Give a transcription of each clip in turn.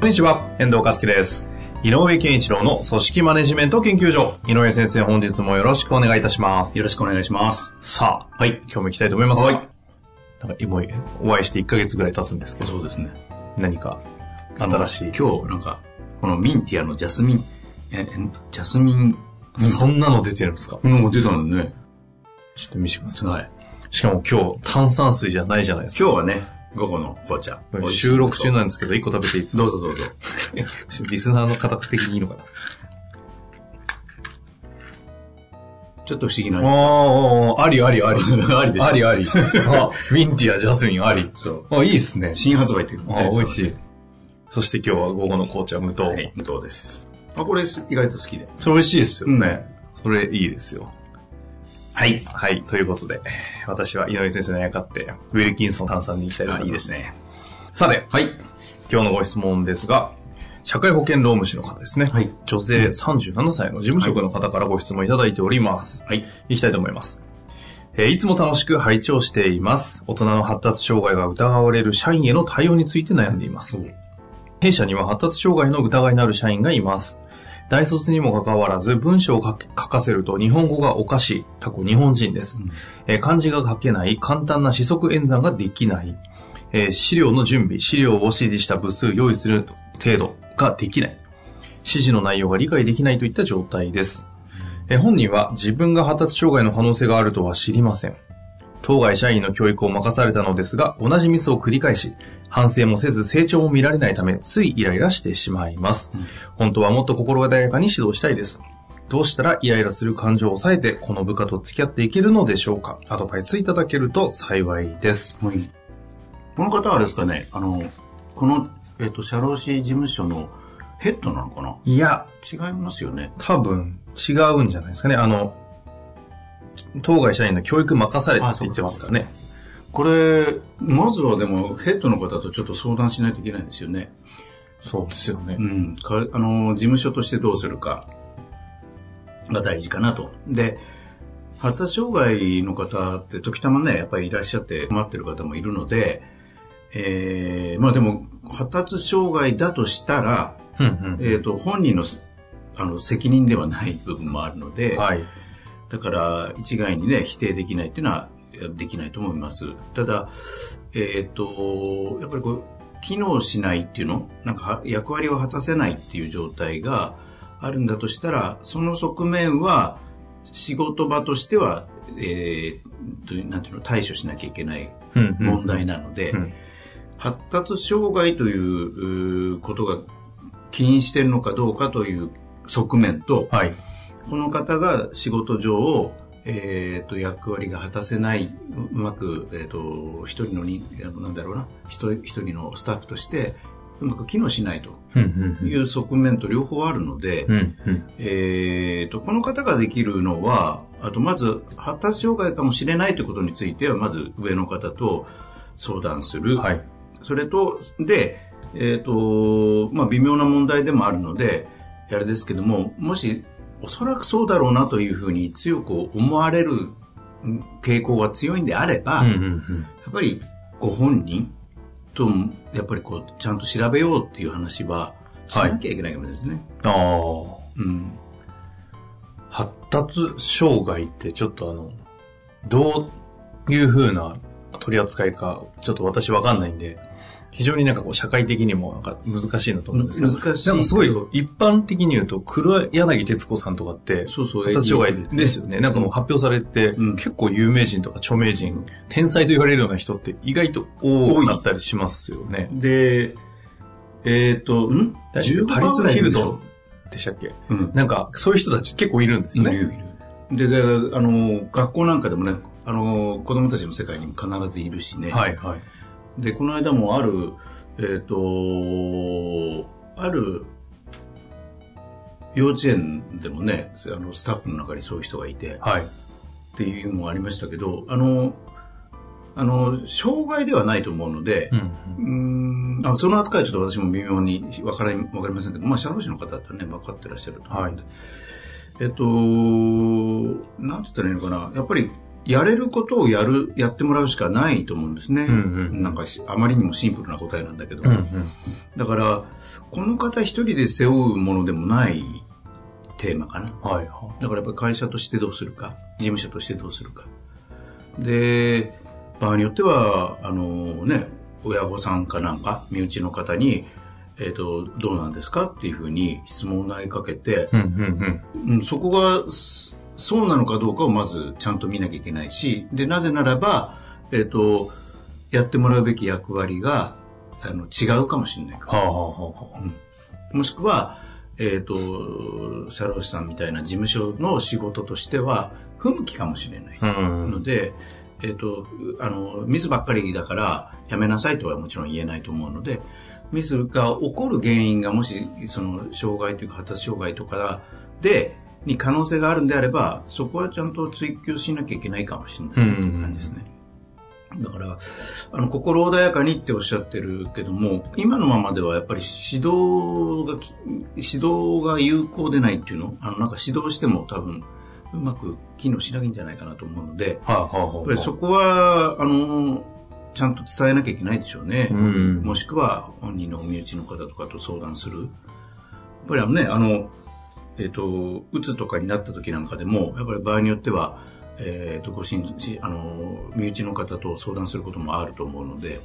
こんにちは、遠藤和樹です。井上健一郎の組織マネジメント研究所。井上先生、本日もよろしくお願いいたします。よろしくお願いします。さあ、はい。今日も行きたいと思いますが。はいなんか、もうお会いして1ヶ月ぐらい経つんですけど、そうですね。何か新しい。今日、なんか、このミンティアのジャスミン、え、えジャスミン、そんなの出てるんですか？なんか出たのね。ちょっと見せてくださはい。い。しかも今日、炭酸水じゃないじゃないですか。今日はね、午後の紅茶。収録中なんでですけど、1個食べていいですか？どうぞどうぞ。リスナーの方的にいいのかな？ちょっと不思議な。ああ、ありあり あり。ありでしょありあり。あ、ミンティア、ジャスミンあり。そう。あ、いいですね。新発売っていうあ、美味しい。そして今日は午後の紅茶無糖。はい、無糖です。あ、これ意外と好きで。それ美味しいですよね。うんそれいいですよ。はい。はい。ということで、私は井上先生にあやかって、ウィルキンソン炭酸に行きたいとあ、思いま。いいですすね。さて、はい。今日のご質問ですが、社会保険労務士の方ですね。はい女性37歳の事務職の方からご質問いただいております。はい。いきたいと思います。えーいつも楽しく拝聴しています。大人の発達障害が疑われる社員への対応について悩んでいます。弊社には発達障害の疑いのある社員がいます。大卒にもかかわらず文章を書かせると日本語がおかしい。過去日本人です、うんえー漢字が書けない。簡単な四則演算ができない。えー資料の準備、資料を指示した部数用意する程度ができない。指示の内容が理解できないといった状態です。えー本人は自分が発達障害の可能性があるとは知りません。当該社員の教育を任されたのですが、同じミスを繰り返し、反省もせず成長も見られないため、ついイライラしてしまいます。本当はもっと心穏やかに指導したいです。どうしたらイライラする感情を抑えて、この部下と付き合っていけるのでしょうか？アドバイスいただけると幸いです。はい。この方はですかね、あの、この、えっ、と、社労士事務所のヘッドなのかな？いや、違いますよね。多分違うんじゃないですかね。あの、当該社員の教育任されたって言ってますからね。これ、まずはでも、ヘッドの方とちょっと相談しないといけないですよね。そうですよねう。ん。かあの、事務所としてどうするかが大事かなと。で、発達障害の方って時たまね、やっぱりいらっしゃって困ってる方もいるので、えー、まあでも、発達障害だとしたら、うんうんえっ、と、本人のすあの責任ではない部分もあるので、はい。だから一概にね、否定できないっていうのはできないと思います。ただ、えっ、と、やっぱりこう、機能しないっていうのなんかは役割を果たせないっていう状態があるんだとしたら、その側面は仕事場としては、えーとなんていうの、対処しなきゃいけないうんうん問題なので、うん発達障害ということが起因しているのかどうかという側面と、はい。この方が仕事上、えー、と役割が果たせない、ううまく、えー、と一人のになんだろうな一人一人のスタッフとしてうまく機能しないという側面と両方あるので。えー、とこの方ができるのはあとまず発達障害かもしれないということについてはまず上の方と相談する、はい。それと、で、えっ、と、まあ、微妙な問題でもあるので、あれですけども、もし、おそらくそうだろうなというふうに強く思われるうん傾向が強いんであれば、うんうやんうん。っぱりご本人と、やっぱりこう、ちゃんと調べようっていう話はしなきゃいけないかもですね。ああ。うん。発達障害ってちょっとあの、どういう風な取り扱いか、ちょっと私わかんないんで、非常になんかこう社会的にもなんか難しいなと思うんですけど。難しいなんかすごい一般的に言うと、黒柳徹子さんとかって、そうそう。発達障害ですよね。なんかもう発表されて、うん結構有名人とか著名人、天才と言われるような人って意外と多かったりしますよね。で、えっ、と、ん？パリス・ヒルトンでしたっけ？うん。なんかそういう人たち結構いるんですよね。いるいるで、で、あの、学校なんかでもね、あの、子供たちの世界にも必ずいるしね。はいはい。で、この間もある、えっ、と、ある幼稚園でもね、あのスタッフの中にそういう人がいて、はい。っていうのもありましたけど、あの、あの、障害ではないと思うので、うん。うーんあその扱いはちょっと私も微妙に分からわかりませんけど、まあ、社労士の方だったらね、分かってらっしゃると思うので、えっと、なんて言ったらいいのかな、やっぱり、やれることをやる、やってもらうしかないと思うんですね。うんうんなんかし、あまりにもシンプルな答えなんだけど。うんうん。だから、この方一人で背負うものでもないテーマかな。はいはだからやっぱり会社としてどうするか、事務所としてどうするか。で、場合によっては、あのね、親御さんかなんか、身内の方に、えっ、と、どうなんですかっていうふうに質問を投げかけてい。、うんうんうん。うん、そこがすそうなのかどうかをまずちゃんと見なきゃいけないし、で、なぜならば、えっ、と、やってもらうべき役割が、あの、違うかもしれないから。はあはあはあはもしくは、えっ、と、社労士さんみたいな事務所の仕事としては、不向きかもしれない。あ。うんので、えっ、と、あの、ミスばっかりだから、やめなさいとはもちろん言えないと思うので、ミスが起こる原因がもし、その、障害というか発達障害とかで、に可能性があるんであれば、そこはちゃんと追求しなきゃいけないかもしれないという感じですね。だから、あの、心穏やかにっておっしゃってるけども、今のままではやっぱり指導がき、指導が有効でないっていうの？あの、なんか指導しても多分、うまく機能しないんじゃないかなと思うので、やっぱりそこは、あの、ちゃんと伝えなきゃいけないでしょうね。うんもしくは、本人のお身内の方とかと相談する。やっぱりあのね、あの、えっ、と、うつとかになった時なんかでも、やっぱり場合によっては、えっ、と、ご親し、あの、身内の方と相談することもあると思うので、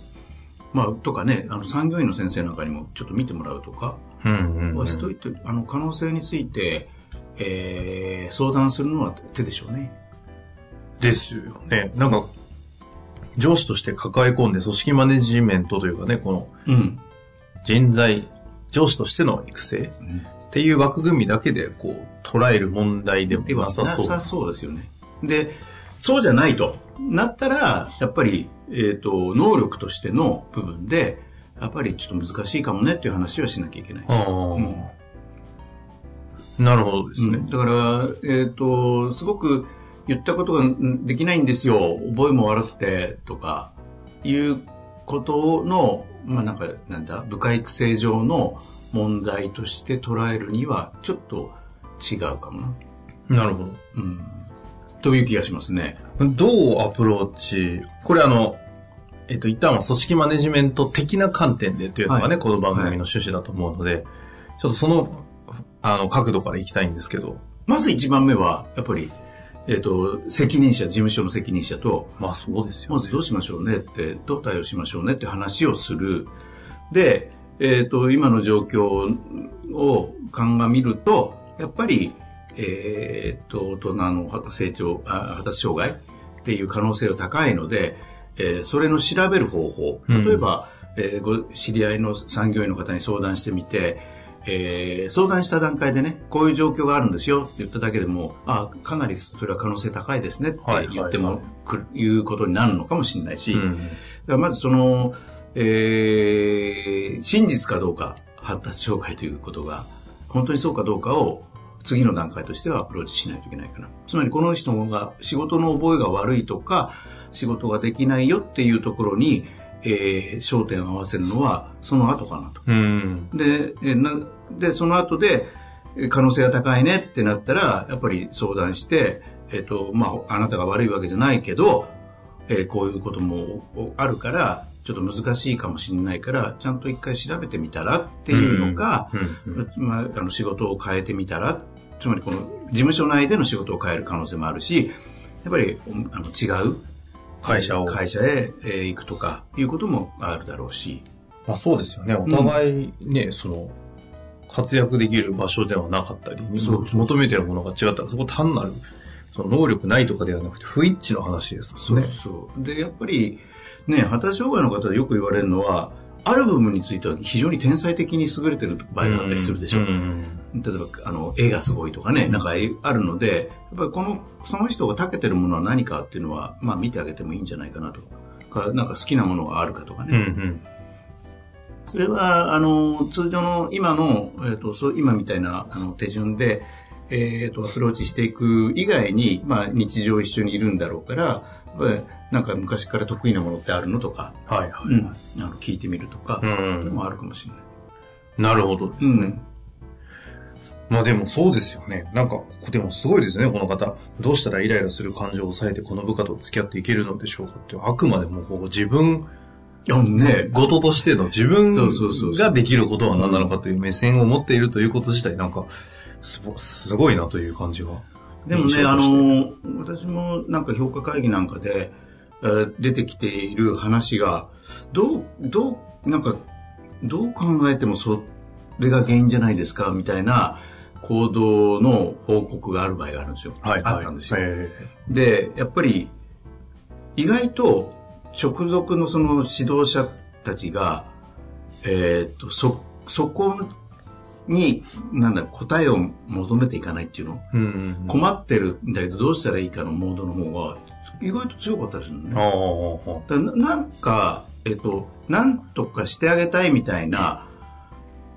まあ、とかね、あの、産業医の先生なんかにもちょっと見てもらうとか、うんうんうん。そういった、あの、可能性について、えー相談するのは手でしょうね。ですよね。なんか、上司として抱え込んで組織マネジメントというかね、このうん。人材、上司としての育成っていう枠組みだけでこう捉える問題でもなさそう。なさそうですよね。で、そうじゃないとなったら、やっぱり、えっ、と、能力としての部分で、やっぱりちょっと難しいかもねっていう話はしなきゃいけないし。あうんあなるほどですね。うんだから、えっ、と、すごく言ったことがんできないんですよ。覚えも悪くて、とか、いうことの、まあなんか、なんだ、部下育成上の問題として捉えるには、ちょっと違うかもな。なるほうん。という気がしますね。ど。どうアプローチ、これあの、えっと、一旦は組織マネジメント的な観点でというのがね、はいこの番組の趣旨だと思うので、ちょっとその、あの、角度からいきたいんですけど、まず一番目は、やっぱり、えっ、と、責任者、事務所の責任者と、まあそうですよ。まずどうしましょうねって、どう対応しましょうねって話をする。で、えっ、と、今の状況を鑑みると、やっぱり、えっ、と、大人の成長、あ発達障害っていう可能性が高いので、えーそれの調べる方法。うん例えば、えーご知り合いの産業医の方に相談してみて、えー相談した段階でね、こういう状況があるんですよって言っただけでも、あかなりそれは可能性高いですねってはい言ってもはいはいくる、いうことになるのかもしれないし、うんだからまずその、えー真実かどうか、発達障害ということが、本当にそうかどうかを、次の段階としてはアプローチしないといけないかな。つまりこの人が仕事の覚えが悪いとか、仕事ができないよっていうところに、えー焦点を合わせるのはその後かなと。うん。で、えーなで、その後で、えー可能性が高いねってなったら、やっぱり相談して、えっ、と、まあ、あなたが悪いわけじゃないけど、えーこういうこともおあるから、ちょっと難しいかもしれないから、ちゃんと一回調べてみたらっていうのか、うんうんまあ、あの仕事を変えてみたら、つまりこの事務所内での仕事を変える可能性もあるし、やっぱりあの違う会社を。会社へ、えー行くとかいうこともあるだろうし、まあそうですよね。お互いね、その、活躍できる場所ではなかったり、そうそう求めてるものが違ったら、そこ単なる、その能力ないとかではなくて、不一致の話ですもんね。そう。で、やっぱり、ね、発達障害の方でよく言われるのは、ある部分については非常に天才的に優れてる場合があったりするでしょ。う例えば、あの、絵がすごいとかね、なんかあるので、やっぱりこの、その人が長けてるものは何かっていうのは、まあ見てあげてもいいんじゃないかなと。かなんか好きなものがあるかとかね。うんうん。それは、あの、通常の今の、えっ、と、そう、今みたいなあの手順で、えっ、と、アプローチしていく以外に、まあ、日常一緒にいるんだろうから、なんか昔から得意なものってあるのとか、はいはい。うん、あの聞いてみるとか、うんもあるかもしれない。なるほどですね。うん。まあでもそうですよね。なんか、でもすごいですね、この方。どうしたらイライラする感情を抑えてこの部下と付き合っていけるのでしょうかって、あくまでもこう自分ね、ごととしての自分ができることは何なのかという目線を持っているということ自体なんか、すごすごいなという感じが。でもね、あの、私もなんか評価会議なんかで、えー出てきている話が、どう、どう、なんか、どう考えてもそれが原因じゃないですか、みたいな行動の報告がある場合があるんですよ。はい、あったんですよ。えで、やっぱり、意外と直属のその指導者たちが、えーっと、そ、そこに、なんだ、答えを求めていかないっていうのえうんうんうん。困ってるんだけどどうしたらいいかのモードの方が意外と強かったりするのね。だななんか、えっと、なんとかしてあげたいみたいな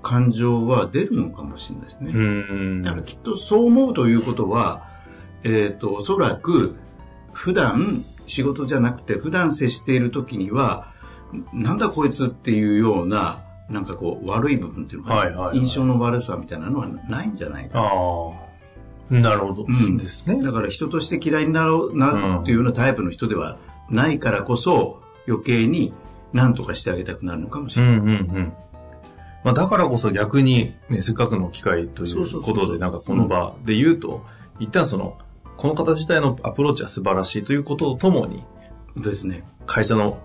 感情は出るのかもしれないですね。あうん。だからきっとそう思うということは、えっと、おそらく普段仕事じゃなくて普段接している時には、なんだこいつっていうような、なんかこう悪い部分っていうのかな、はいはいはい印象の悪さみたいなのはないんじゃないかああ。なるほど。うんですね。だから人として嫌いになろうなっていうようなタイプの人ではないからこそ余計に何とかしてあげたくなるのかもしれない。うんうんうん。まあだからこそ逆に、ね、せっかくの機会といそうことで、なんかこの場で言うと、一旦その、この方自体のアプローチは素晴らしいということとともに、ですね。会社の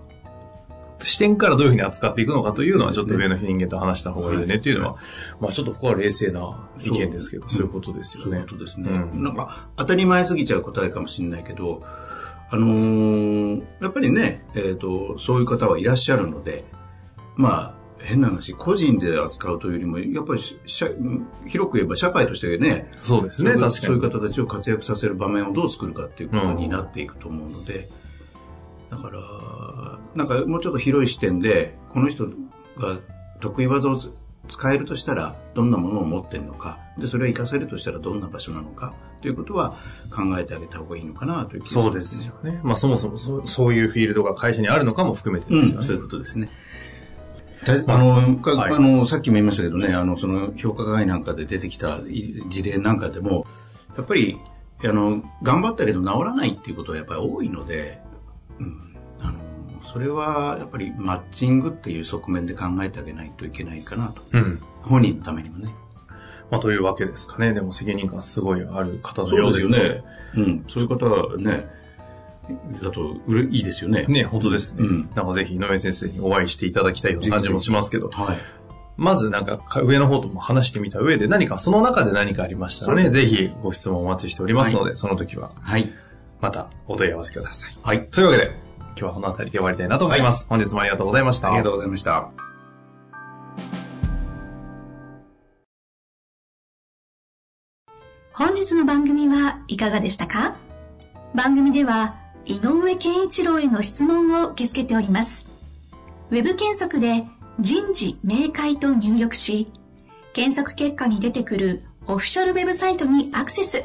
視点からどういうふうに扱っていくのかというのはちょっと上の人間と話した方がいいよねっていうのは、まあちょっとここは冷静な意見ですけど、そういうことですよそういうね。ことですね。うんなんか当たり前すぎちゃう答えかもしれないけど、あのーやっぱりね、えっ、と、そういう方はいらっしゃるので、まあ、変な話、個人で扱うというよりも、やっぱり広く言えば社会としてね、そうですね、そういう確かに。そういう方たちを活躍させる場面をどう作るかっていうことになっていくと思うので、だから、なんかもうちょっと広い視点で、この人が得意技を使えるとしたら、どんなものを持ってるのか、で、それを活かせるとしたらどんな場所なのか、ということは考えてあげた方がいいのかなという気がしそうですよね。まあそもそもそうそういうフィールドが会社にあるのかも含めてですよね。うん、そういうことですね。たあの、かはいあの、さっきも言いましたけどね、あの、その、評価会なんかで出てきたい事例なんかでも、やっぱり、あの、頑張ったけど治らないっていうことはやっぱり多いので、うん、あの、それはやっぱりマッチングっていう側面で考えてあげないといけないかなと。うん。本人のためにもね。まあというわけですかね。でも責任感すごいある方のようですので。うん、そういう方はね、だとうれいいですよね。ね、本当ですね。うんなんかぜひ井上先生にお会いしていただきたいような感じもしますけど、はい。まずなんかか上の方とも話してみた上で何かその中で何かありましたらね、ぜひご質問お待ちしておりますので、はその時ははい。またお問い合わせください。はい。というわけで、今日はこの辺りで終わりたいなと思います。本日もありがとうございました。ありがとうございました。本日の番組はいかがでしたか？番組では井上健一郎への質問を受け付けております。ウェブ検索で人事明快と入力し、検索結果に出てくるオフィシャルウェブサイトにアクセス。